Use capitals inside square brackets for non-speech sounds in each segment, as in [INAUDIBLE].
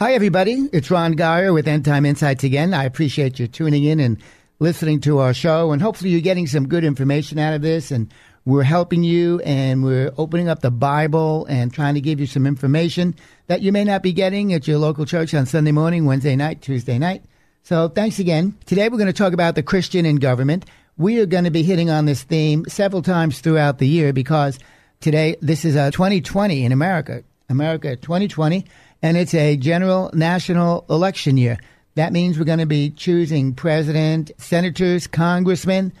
Hi, everybody. It's Ron Geyer with End Time Insights again. I appreciate you tuning in and listening to our show, and hopefully, you're getting some good information out of this. And we're helping you, and we're opening up the Bible and trying to give you some information that you may not be getting at your local church on Sunday morning, Wednesday night, Tuesday night. So, thanks again. Today, we're going to talk about the Christian in government. We are going to be hitting on this theme several times throughout the year because today, this is a 2020 in America. America 2020 and it's a general national election year. That means we're going to be choosing president, senators, congressmen.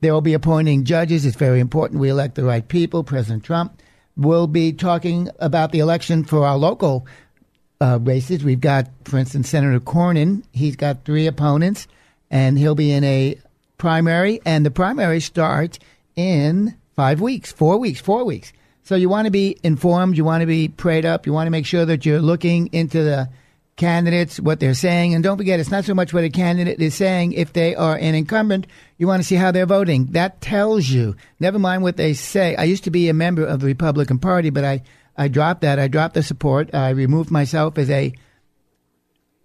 They will be appointing judges. It's very important we elect the right people. President Trump will be talking about the election for our local uh, races. We've got, for instance, Senator Cornyn. He's got three opponents, and he'll be in a primary, and the primary starts in five weeks, four weeks, four weeks. So you want to be informed, you want to be prayed up, you want to make sure that you're looking into the candidates, what they're saying. And don't forget, it's not so much what a candidate is saying. If they are an incumbent, you want to see how they're voting. That tells you, never mind what they say. I used to be a member of the Republican Party, but I, I dropped that. I dropped the support. I removed myself as a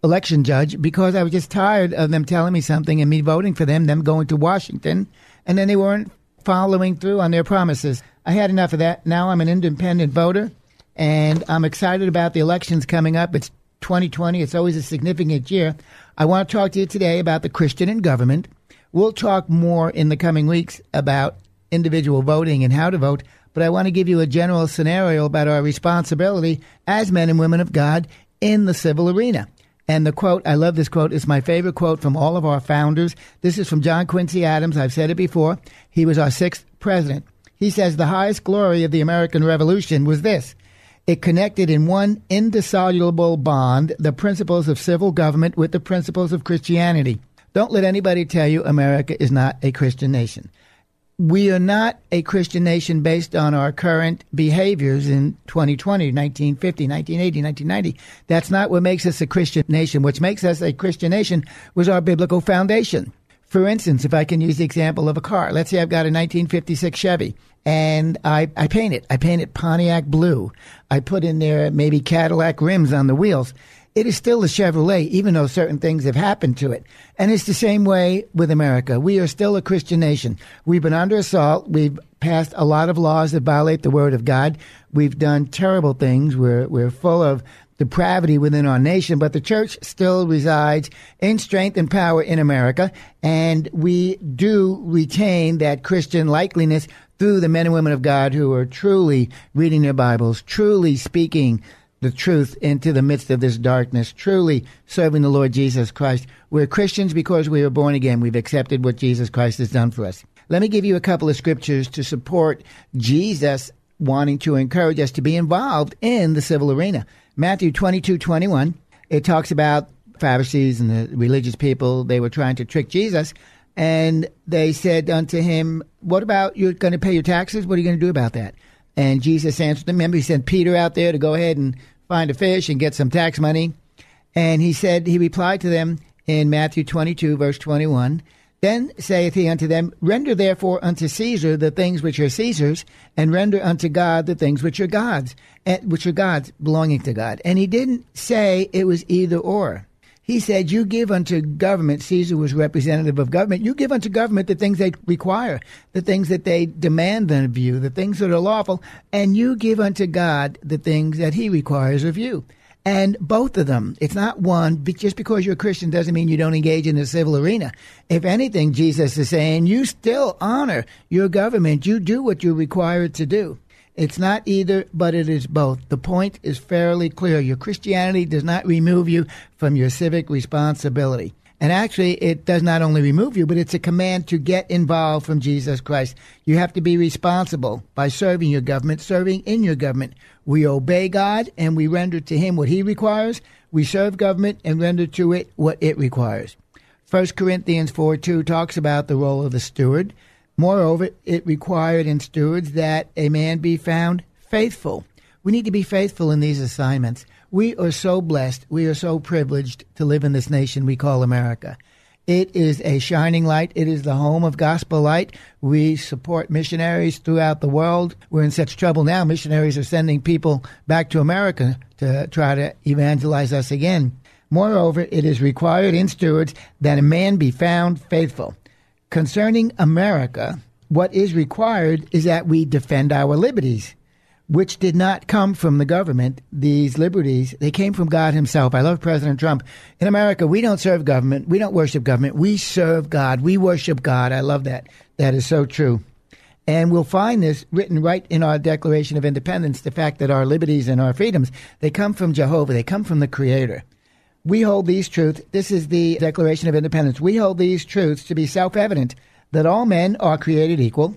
election judge because I was just tired of them telling me something and me voting for them, them going to Washington, and then they weren't following through on their promises. I had enough of that. Now I'm an independent voter, and I'm excited about the elections coming up. It's 2020. It's always a significant year. I want to talk to you today about the Christian in government. We'll talk more in the coming weeks about individual voting and how to vote, but I want to give you a general scenario about our responsibility as men and women of God in the civil arena. And the quote, I love this quote, is my favorite quote from all of our founders. This is from John Quincy Adams. I've said it before. He was our sixth president. He says the highest glory of the American Revolution was this it connected in one indissoluble bond the principles of civil government with the principles of Christianity. Don't let anybody tell you America is not a Christian nation. We are not a Christian nation based on our current behaviors in 2020, 1950, 1980, 1990. That's not what makes us a Christian nation. What makes us a Christian nation was our biblical foundation. For instance, if I can use the example of a car, let's say I've got a 1956 Chevy and I, I paint it. I paint it Pontiac blue. I put in there maybe Cadillac rims on the wheels. It is still a Chevrolet, even though certain things have happened to it. And it's the same way with America. We are still a Christian nation. We've been under assault. We've passed a lot of laws that violate the Word of God. We've done terrible things. We're, we're full of depravity within our nation, but the church still resides in strength and power in America, and we do retain that Christian likeliness through the men and women of God who are truly reading their Bibles, truly speaking the truth into the midst of this darkness, truly serving the Lord Jesus Christ. We're Christians because we were born again. We've accepted what Jesus Christ has done for us. Let me give you a couple of scriptures to support Jesus wanting to encourage us to be involved in the civil arena. Matthew 22 21, it talks about Pharisees and the religious people. They were trying to trick Jesus. And they said unto him, What about you're going to pay your taxes? What are you going to do about that? And Jesus answered them. Remember, he sent Peter out there to go ahead and find a fish and get some tax money. And he said, He replied to them in Matthew 22, verse 21 then saith he unto them, Render therefore unto Caesar the things which are Caesar's, and render unto God the things which are God's, which are God's, belonging to God. And he didn't say it was either or. He said, You give unto government, Caesar was representative of government, you give unto government the things they require, the things that they demand of you, the things that are lawful, and you give unto God the things that he requires of you. And both of them, it's not one, just because you're a Christian doesn't mean you don't engage in the civil arena. If anything, Jesus is saying you still honor your government. You do what you're required to do. It's not either, but it is both. The point is fairly clear. Your Christianity does not remove you from your civic responsibility. And actually, it does not only remove you, but it's a command to get involved from Jesus Christ. You have to be responsible by serving your government, serving in your government. We obey God and we render to Him what He requires. We serve government and render to it what it requires. 1 Corinthians 4 2 talks about the role of the steward. Moreover, it required in stewards that a man be found faithful. We need to be faithful in these assignments. We are so blessed, we are so privileged to live in this nation we call America. It is a shining light. It is the home of gospel light. We support missionaries throughout the world. We're in such trouble now. Missionaries are sending people back to America to try to evangelize us again. Moreover, it is required in stewards that a man be found faithful. Concerning America, what is required is that we defend our liberties, which did not come from the government. These liberties, they came from God Himself. I love President Trump. In America, we don't serve government. We don't worship government. We serve God. We worship God. I love that. That is so true. And we'll find this written right in our Declaration of Independence the fact that our liberties and our freedoms, they come from Jehovah, they come from the Creator. We hold these truths, this is the Declaration of Independence. We hold these truths to be self evident that all men are created equal,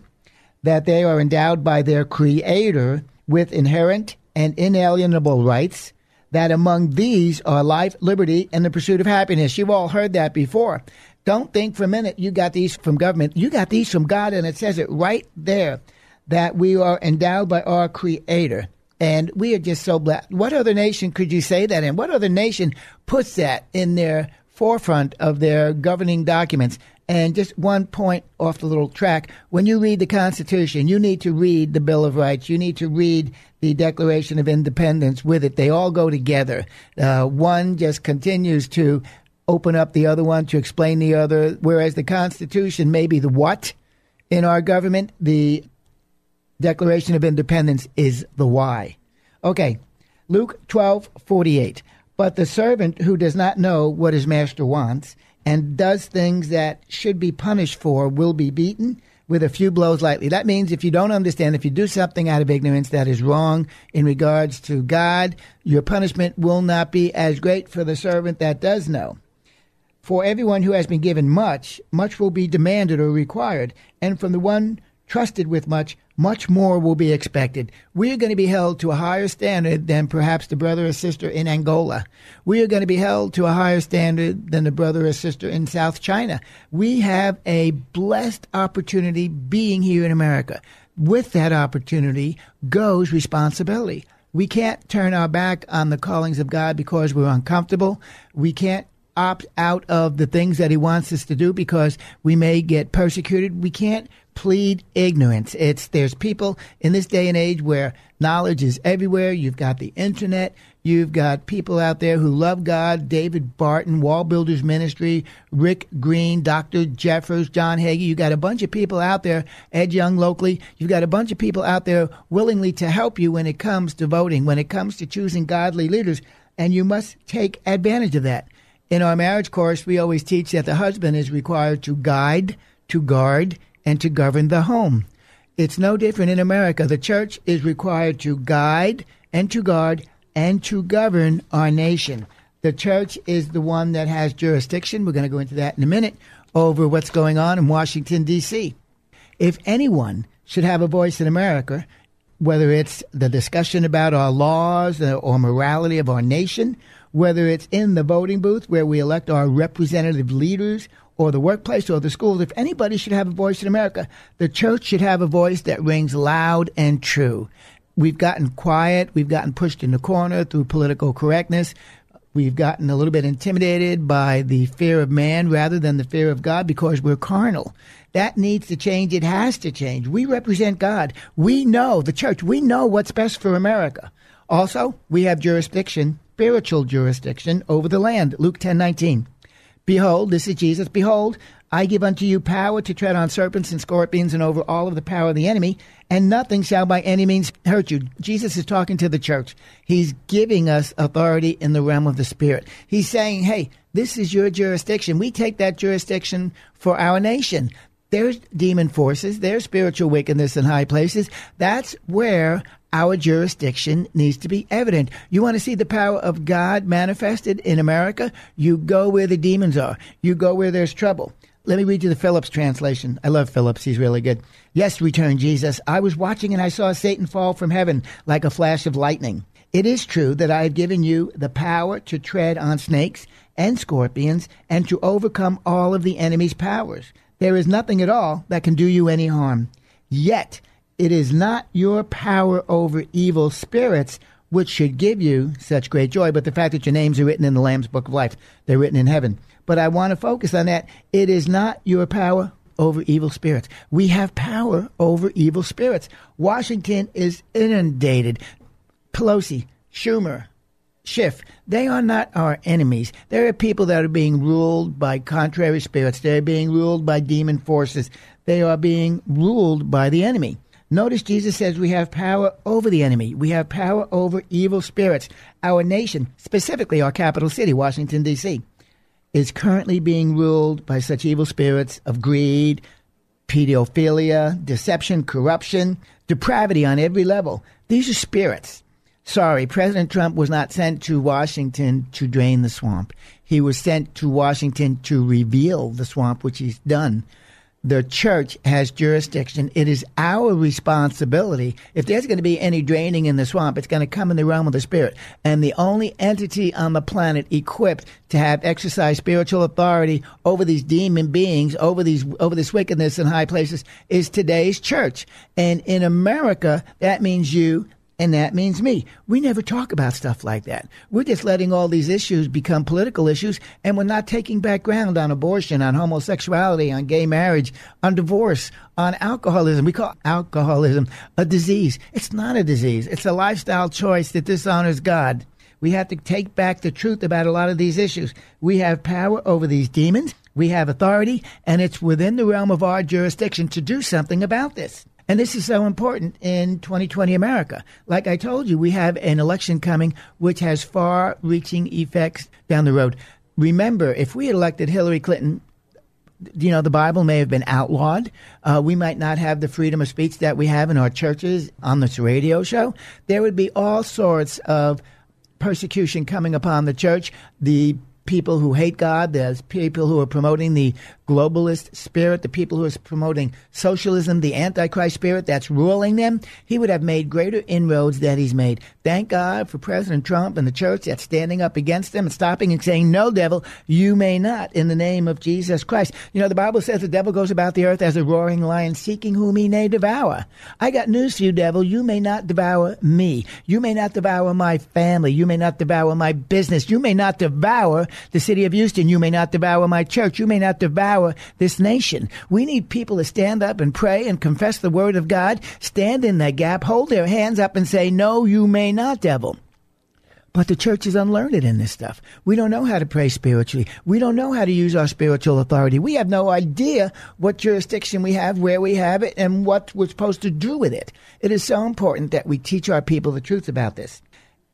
that they are endowed by their Creator with inherent and inalienable rights, that among these are life, liberty, and the pursuit of happiness. You've all heard that before. Don't think for a minute you got these from government. You got these from God, and it says it right there that we are endowed by our Creator and we are just so blessed. What other nation could you say that in? What other nation puts that in their forefront of their governing documents? And just one point off the little track when you read the Constitution, you need to read the Bill of Rights. You need to read the Declaration of Independence with it. They all go together. Uh, one just continues to open up the other one to explain the other, whereas the Constitution may be the what in our government, the Declaration of Independence is the why. Okay, Luke twelve forty eight. But the servant who does not know what his master wants and does things that should be punished for will be beaten with a few blows lightly. That means if you don't understand, if you do something out of ignorance that is wrong in regards to God, your punishment will not be as great for the servant that does know. For everyone who has been given much, much will be demanded or required, and from the one trusted with much, much more will be expected. We are going to be held to a higher standard than perhaps the brother or sister in Angola. We are going to be held to a higher standard than the brother or sister in South China. We have a blessed opportunity being here in America. With that opportunity goes responsibility. We can't turn our back on the callings of God because we're uncomfortable. We can't opt out of the things that he wants us to do because we may get persecuted. We can't plead ignorance. It's there's people in this day and age where knowledge is everywhere. You've got the internet. You've got people out there who love God. David Barton, WallBuilders Ministry, Rick Green, Dr. Jeffress, John Hagee. You've got a bunch of people out there. Ed Young locally. You've got a bunch of people out there willingly to help you when it comes to voting, when it comes to choosing godly leaders, and you must take advantage of that. In our marriage course, we always teach that the husband is required to guide, to guard, and to govern the home. It's no different in America. The church is required to guide and to guard and to govern our nation. The church is the one that has jurisdiction. We're going to go into that in a minute over what's going on in Washington, D.C. If anyone should have a voice in America, whether it's the discussion about our laws or morality of our nation, whether it's in the voting booth where we elect our representative leaders or the workplace or the schools, if anybody should have a voice in America, the church should have a voice that rings loud and true. We've gotten quiet. We've gotten pushed in the corner through political correctness. We've gotten a little bit intimidated by the fear of man rather than the fear of God because we're carnal. That needs to change. It has to change. We represent God. We know, the church, we know what's best for America. Also, we have jurisdiction, spiritual jurisdiction over the land. Luke 10 19. Behold, this is Jesus. Behold, I give unto you power to tread on serpents and scorpions and over all of the power of the enemy, and nothing shall by any means hurt you. Jesus is talking to the church. He's giving us authority in the realm of the Spirit. He's saying, hey, this is your jurisdiction. We take that jurisdiction for our nation. There's demon forces, there's spiritual wickedness in high places. That's where our jurisdiction needs to be evident. You want to see the power of God manifested in America? You go where the demons are. You go where there's trouble. Let me read you the Phillips translation. I love Phillips. He's really good. Yes, returned Jesus. I was watching and I saw Satan fall from heaven like a flash of lightning. It is true that I have given you the power to tread on snakes and scorpions and to overcome all of the enemy's powers. There is nothing at all that can do you any harm. Yet, it is not your power over evil spirits which should give you such great joy, but the fact that your names are written in the Lamb's Book of Life. They're written in heaven. But I want to focus on that. It is not your power over evil spirits. We have power over evil spirits. Washington is inundated. Pelosi, Schumer, Schiff, they are not our enemies. There are people that are being ruled by contrary spirits. They're being ruled by demon forces. They are being ruled by the enemy. Notice Jesus says we have power over the enemy. We have power over evil spirits. Our nation, specifically our capital city, Washington, D.C., is currently being ruled by such evil spirits of greed, pedophilia, deception, corruption, depravity on every level. These are spirits. Sorry, President Trump was not sent to Washington to drain the swamp. He was sent to Washington to reveal the swamp, which he's done the church has jurisdiction. It is our responsibility. If there's going to be any draining in the swamp, it's going to come in the realm of the spirit. And the only entity on the planet equipped to have exercise spiritual authority over these demon beings, over these over this wickedness in high places, is today's church. And in America, that means you and that means me. We never talk about stuff like that. We're just letting all these issues become political issues, and we're not taking back ground on abortion, on homosexuality, on gay marriage, on divorce, on alcoholism. We call alcoholism a disease. It's not a disease, it's a lifestyle choice that dishonors God. We have to take back the truth about a lot of these issues. We have power over these demons, we have authority, and it's within the realm of our jurisdiction to do something about this. And this is so important in 2020 America. Like I told you, we have an election coming which has far reaching effects down the road. Remember, if we had elected Hillary Clinton, you know, the Bible may have been outlawed. Uh, we might not have the freedom of speech that we have in our churches on this radio show. There would be all sorts of persecution coming upon the church. The people who hate God. There's people who are promoting the globalist spirit, the people who are promoting socialism, the antichrist spirit that's ruling them. He would have made greater inroads than he's made. Thank God for President Trump and the church that's standing up against them and stopping and saying, No, devil, you may not in the name of Jesus Christ. You know, the Bible says the devil goes about the earth as a roaring lion seeking whom he may devour. I got news for you, devil. You may not devour me. You may not devour my family. You may not devour my business. You may not devour the city of Houston. You may not devour my church. You may not devour this nation. We need people to stand up and pray and confess the word of God, stand in that gap, hold their hands up and say, No, you may not, devil. But the church is unlearned in this stuff. We don't know how to pray spiritually. We don't know how to use our spiritual authority. We have no idea what jurisdiction we have, where we have it, and what we're supposed to do with it. It is so important that we teach our people the truth about this.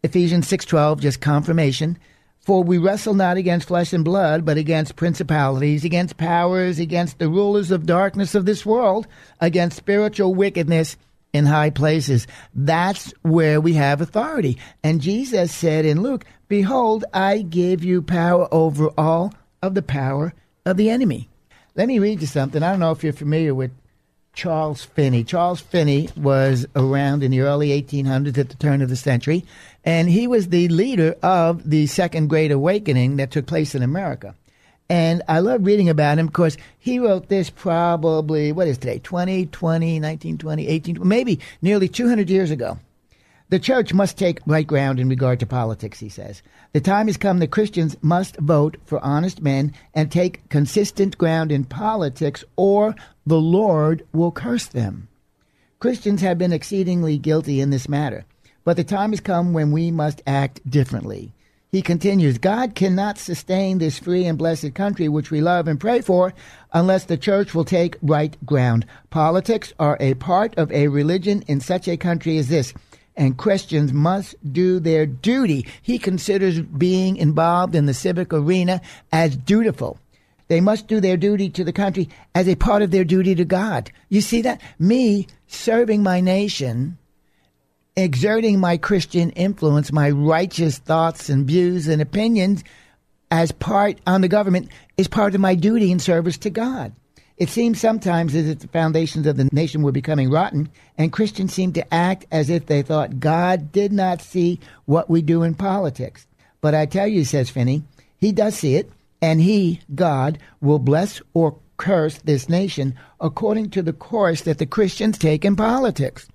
Ephesians 6:12 just confirmation for we wrestle not against flesh and blood, but against principalities, against powers, against the rulers of darkness of this world, against spiritual wickedness in high places. That's where we have authority. And Jesus said in Luke, Behold, I give you power over all of the power of the enemy. Let me read you something. I don't know if you're familiar with Charles Finney. Charles Finney was around in the early 1800s at the turn of the century, and he was the leader of the Second Great Awakening that took place in America. And I love reading about him because he wrote this probably, what is today, 20, 20, 1920, 18, maybe nearly 200 years ago. The church must take right ground in regard to politics, he says. The time has come that Christians must vote for honest men and take consistent ground in politics, or the Lord will curse them. Christians have been exceedingly guilty in this matter, but the time has come when we must act differently. He continues, God cannot sustain this free and blessed country which we love and pray for unless the church will take right ground. Politics are a part of a religion in such a country as this, and Christians must do their duty. He considers being involved in the civic arena as dutiful. They must do their duty to the country as a part of their duty to God. You see that? Me serving my nation exerting my Christian influence, my righteous thoughts and views and opinions as part on the government is part of my duty and service to God. It seems sometimes as if the foundations of the nation were becoming rotten, and Christians seem to act as if they thought God did not see what we do in politics. But I tell you, says Finney, he does see it, and he, God, will bless or curse this nation according to the course that the Christians take in politics.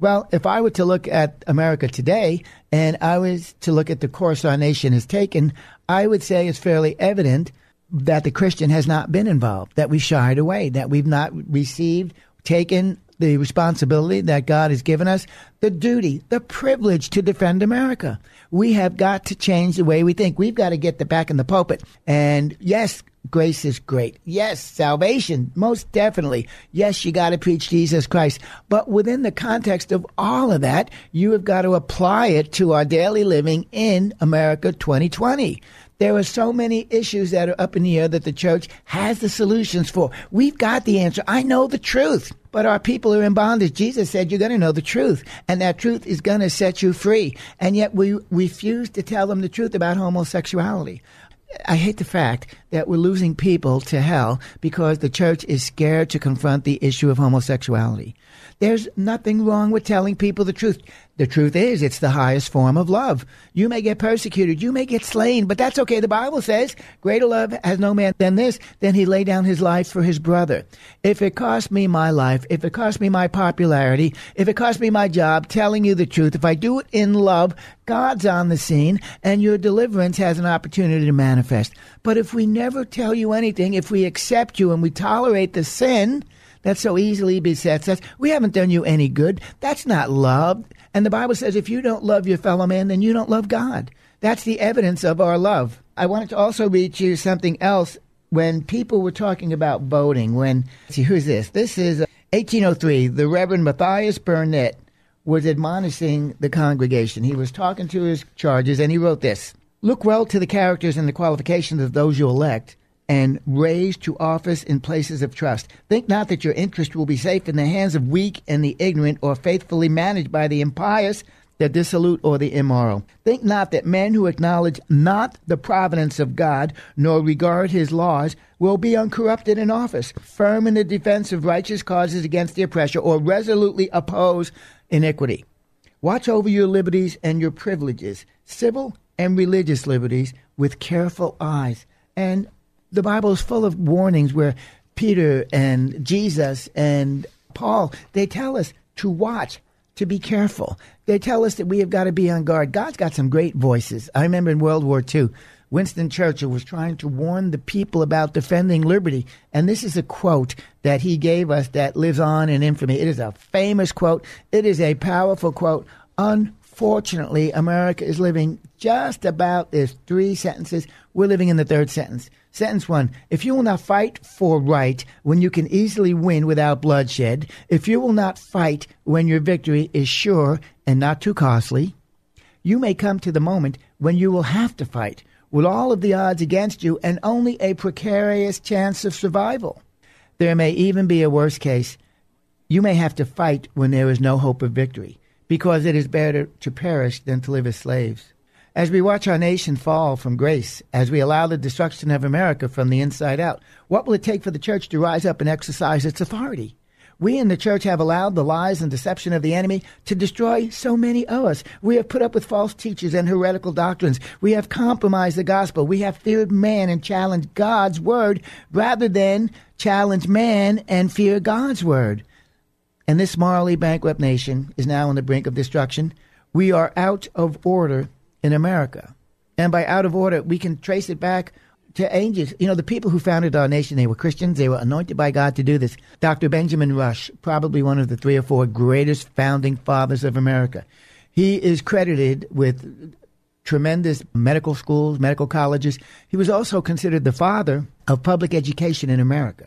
Well, if I were to look at America today and I was to look at the course our nation has taken, I would say it's fairly evident that the Christian has not been involved, that we shied away, that we've not received, taken the responsibility that God has given us, the duty, the privilege to defend America. We have got to change the way we think. We've got to get the back in the pulpit. And yes, grace is great. Yes, salvation, most definitely. Yes, you got to preach Jesus Christ. But within the context of all of that, you have got to apply it to our daily living in America 2020. There are so many issues that are up in the air that the church has the solutions for. We've got the answer. I know the truth, but our people are in bondage. Jesus said you're going to know the truth, and that truth is going to set you free. And yet we refuse to tell them the truth about homosexuality. I hate the fact that we're losing people to hell because the church is scared to confront the issue of homosexuality. There's nothing wrong with telling people the truth. The truth is, it's the highest form of love. You may get persecuted, you may get slain, but that's okay. The Bible says, Greater love has no man than this, then he lay down his life for his brother. If it cost me my life, if it cost me my popularity, if it cost me my job telling you the truth, if I do it in love, God's on the scene and your deliverance has an opportunity to manifest. But if we never tell you anything, if we accept you and we tolerate the sin, that so easily besets us. We haven't done you any good. That's not love. And the Bible says if you don't love your fellow man, then you don't love God. That's the evidence of our love. I wanted to also read you something else when people were talking about voting. When, see, who's this? This is uh, 1803. The Reverend Matthias Burnet was admonishing the congregation. He was talking to his charges, and he wrote this Look well to the characters and the qualifications of those you elect and raised to office in places of trust. Think not that your interest will be safe in the hands of weak and the ignorant, or faithfully managed by the impious, the dissolute, or the immoral. Think not that men who acknowledge not the providence of God, nor regard his laws, will be uncorrupted in office, firm in the defense of righteous causes against the oppressor, or resolutely oppose iniquity. Watch over your liberties and your privileges, civil and religious liberties, with careful eyes, and the Bible is full of warnings where Peter and Jesus and Paul, they tell us to watch, to be careful. They tell us that we have got to be on guard. God's got some great voices. I remember in World War II, Winston Churchill was trying to warn the people about defending liberty. And this is a quote that he gave us that lives on in infamy. It is a famous quote. It is a powerful quote. Unfortunately, America is living just about this three sentences. We're living in the third sentence. Sentence one If you will not fight for right when you can easily win without bloodshed, if you will not fight when your victory is sure and not too costly, you may come to the moment when you will have to fight with all of the odds against you and only a precarious chance of survival. There may even be a worse case. You may have to fight when there is no hope of victory, because it is better to perish than to live as slaves. As we watch our nation fall from grace, as we allow the destruction of America from the inside out, what will it take for the church to rise up and exercise its authority? We in the church have allowed the lies and deception of the enemy to destroy so many of us. We have put up with false teachers and heretical doctrines. We have compromised the gospel. We have feared man and challenged God's word rather than challenge man and fear God's word. And this morally bankrupt nation is now on the brink of destruction. We are out of order in America. And by out of order, we can trace it back to ages. You know, the people who founded our nation, they were Christians. They were anointed by God to do this. Dr. Benjamin Rush, probably one of the three or four greatest founding fathers of America. He is credited with tremendous medical schools, medical colleges. He was also considered the father of public education in America.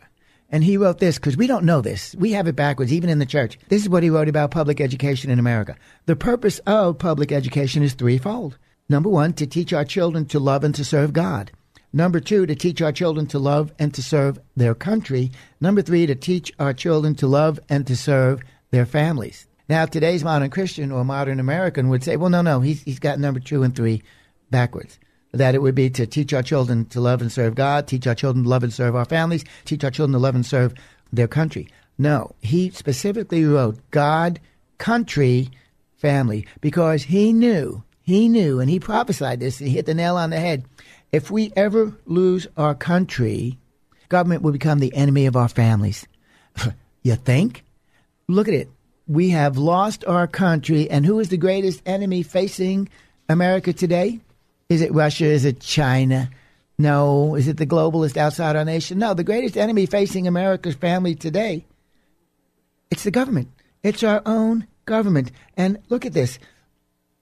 And he wrote this because we don't know this. We have it backwards, even in the church. This is what he wrote about public education in America. The purpose of public education is threefold. Number one, to teach our children to love and to serve God. Number two, to teach our children to love and to serve their country. Number three, to teach our children to love and to serve their families. Now, today's modern Christian or modern American would say, well, no, no, he's, he's got number two and three backwards that it would be to teach our children to love and serve God, teach our children to love and serve our families, teach our children to love and serve their country. No, he specifically wrote God, country, family, because he knew, he knew, and he prophesied this, and he hit the nail on the head. If we ever lose our country, government will become the enemy of our families. [LAUGHS] you think? Look at it. We have lost our country, and who is the greatest enemy facing America today? Is it Russia? Is it China? No. Is it the globalist outside our nation? No. The greatest enemy facing America's family today, it's the government. It's our own government. And look at this.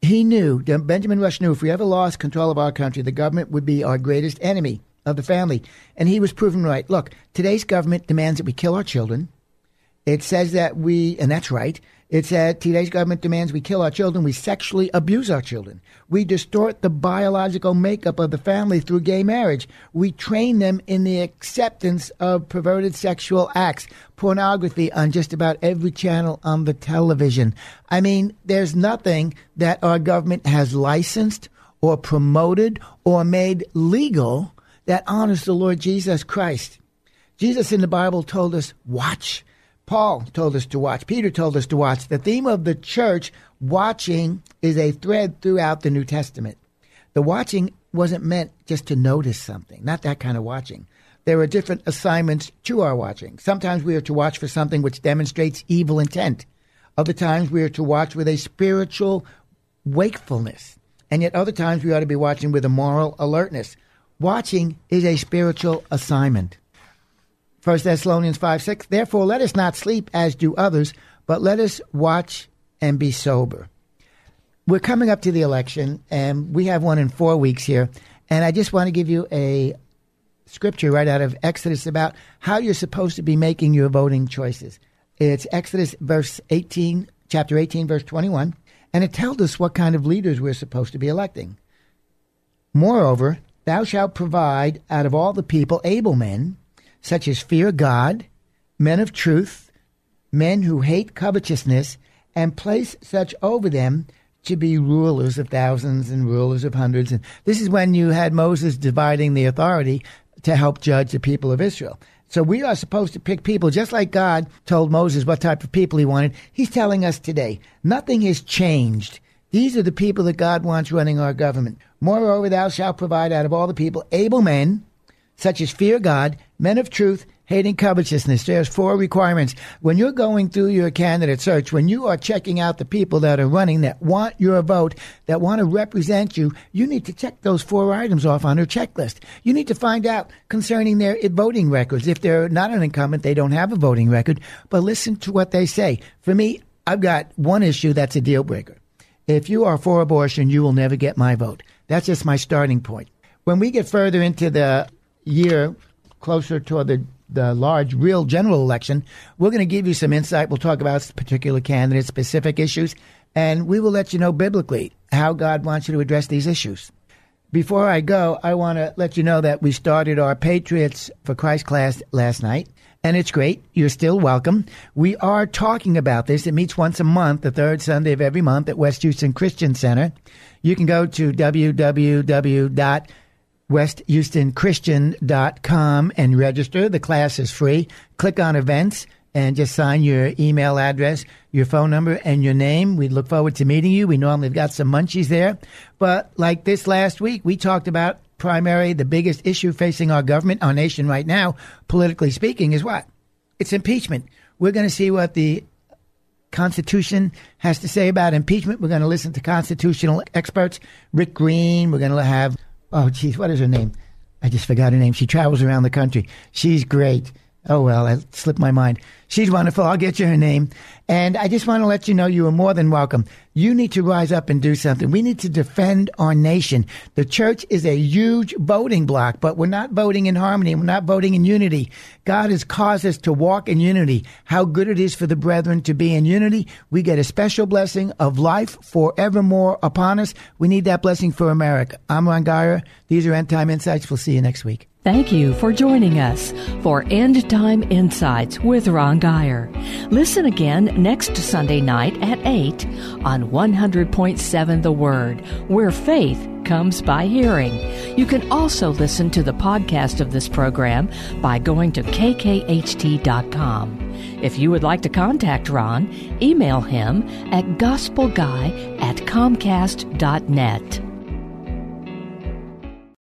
He knew, Benjamin Rush knew, if we ever lost control of our country, the government would be our greatest enemy of the family. And he was proven right. Look, today's government demands that we kill our children. It says that we, and that's right, it said today's government demands we kill our children, we sexually abuse our children. We distort the biological makeup of the family through gay marriage. We train them in the acceptance of perverted sexual acts, pornography on just about every channel on the television. I mean, there's nothing that our government has licensed or promoted or made legal that honors the Lord Jesus Christ. Jesus in the Bible told us, watch Paul told us to watch. Peter told us to watch. The theme of the church, watching, is a thread throughout the New Testament. The watching wasn't meant just to notice something, not that kind of watching. There are different assignments to our watching. Sometimes we are to watch for something which demonstrates evil intent. Other times we are to watch with a spiritual wakefulness. And yet other times we ought to be watching with a moral alertness. Watching is a spiritual assignment. 1 Thessalonians 5 6. Therefore, let us not sleep as do others, but let us watch and be sober. We're coming up to the election, and we have one in four weeks here. And I just want to give you a scripture right out of Exodus about how you're supposed to be making your voting choices. It's Exodus verse 18, chapter 18, verse 21, and it tells us what kind of leaders we're supposed to be electing. Moreover, thou shalt provide out of all the people able men such as fear God, men of truth, men who hate covetousness, and place such over them to be rulers of thousands and rulers of hundreds. And this is when you had Moses dividing the authority to help judge the people of Israel. So we are supposed to pick people just like God told Moses what type of people he wanted. He's telling us today nothing has changed. These are the people that God wants running our government. Moreover, thou shalt provide out of all the people able men such as fear God, men of truth, hating covetousness. There's four requirements. When you're going through your candidate search, when you are checking out the people that are running that want your vote, that want to represent you, you need to check those four items off on their checklist. You need to find out concerning their voting records. If they're not an incumbent, they don't have a voting record, but listen to what they say. For me, I've got one issue that's a deal breaker. If you are for abortion, you will never get my vote. That's just my starting point. When we get further into the year, closer to the the large real general election, we're going to give you some insight. We'll talk about particular candidates, specific issues, and we will let you know biblically how God wants you to address these issues. Before I go, I want to let you know that we started our Patriots for Christ class last night, and it's great. You're still welcome. We are talking about this. It meets once a month, the third Sunday of every month at West Houston Christian Center. You can go to www westhoustonchristian.com and register. The class is free. Click on events and just sign your email address, your phone number, and your name. We look forward to meeting you. We normally have got some munchies there. But like this last week, we talked about primary, the biggest issue facing our government, our nation right now, politically speaking, is what? It's impeachment. We're going to see what the Constitution has to say about impeachment. We're going to listen to constitutional experts. Rick Green. We're going to have oh, geez, what is her name? I just forgot her name. She travels around the country. She's great. Oh, well, I slipped my mind. She's wonderful. I'll get you her name. And I just want to let you know you are more than welcome. You need to rise up and do something. We need to defend our nation. The church is a huge voting block, but we're not voting in harmony. We're not voting in unity. God has caused us to walk in unity. How good it is for the brethren to be in unity. We get a special blessing of life forevermore upon us. We need that blessing for America. I'm Ron Geyer. These are End Time Insights. We'll see you next week. Thank you for joining us for End Time Insights with Ron Geyer. Listen again next Sunday night at 8 on 100.7 The Word, where faith comes by hearing. You can also listen to the podcast of this program by going to kkht.com. If you would like to contact Ron, email him at gospelguy at comcast.net.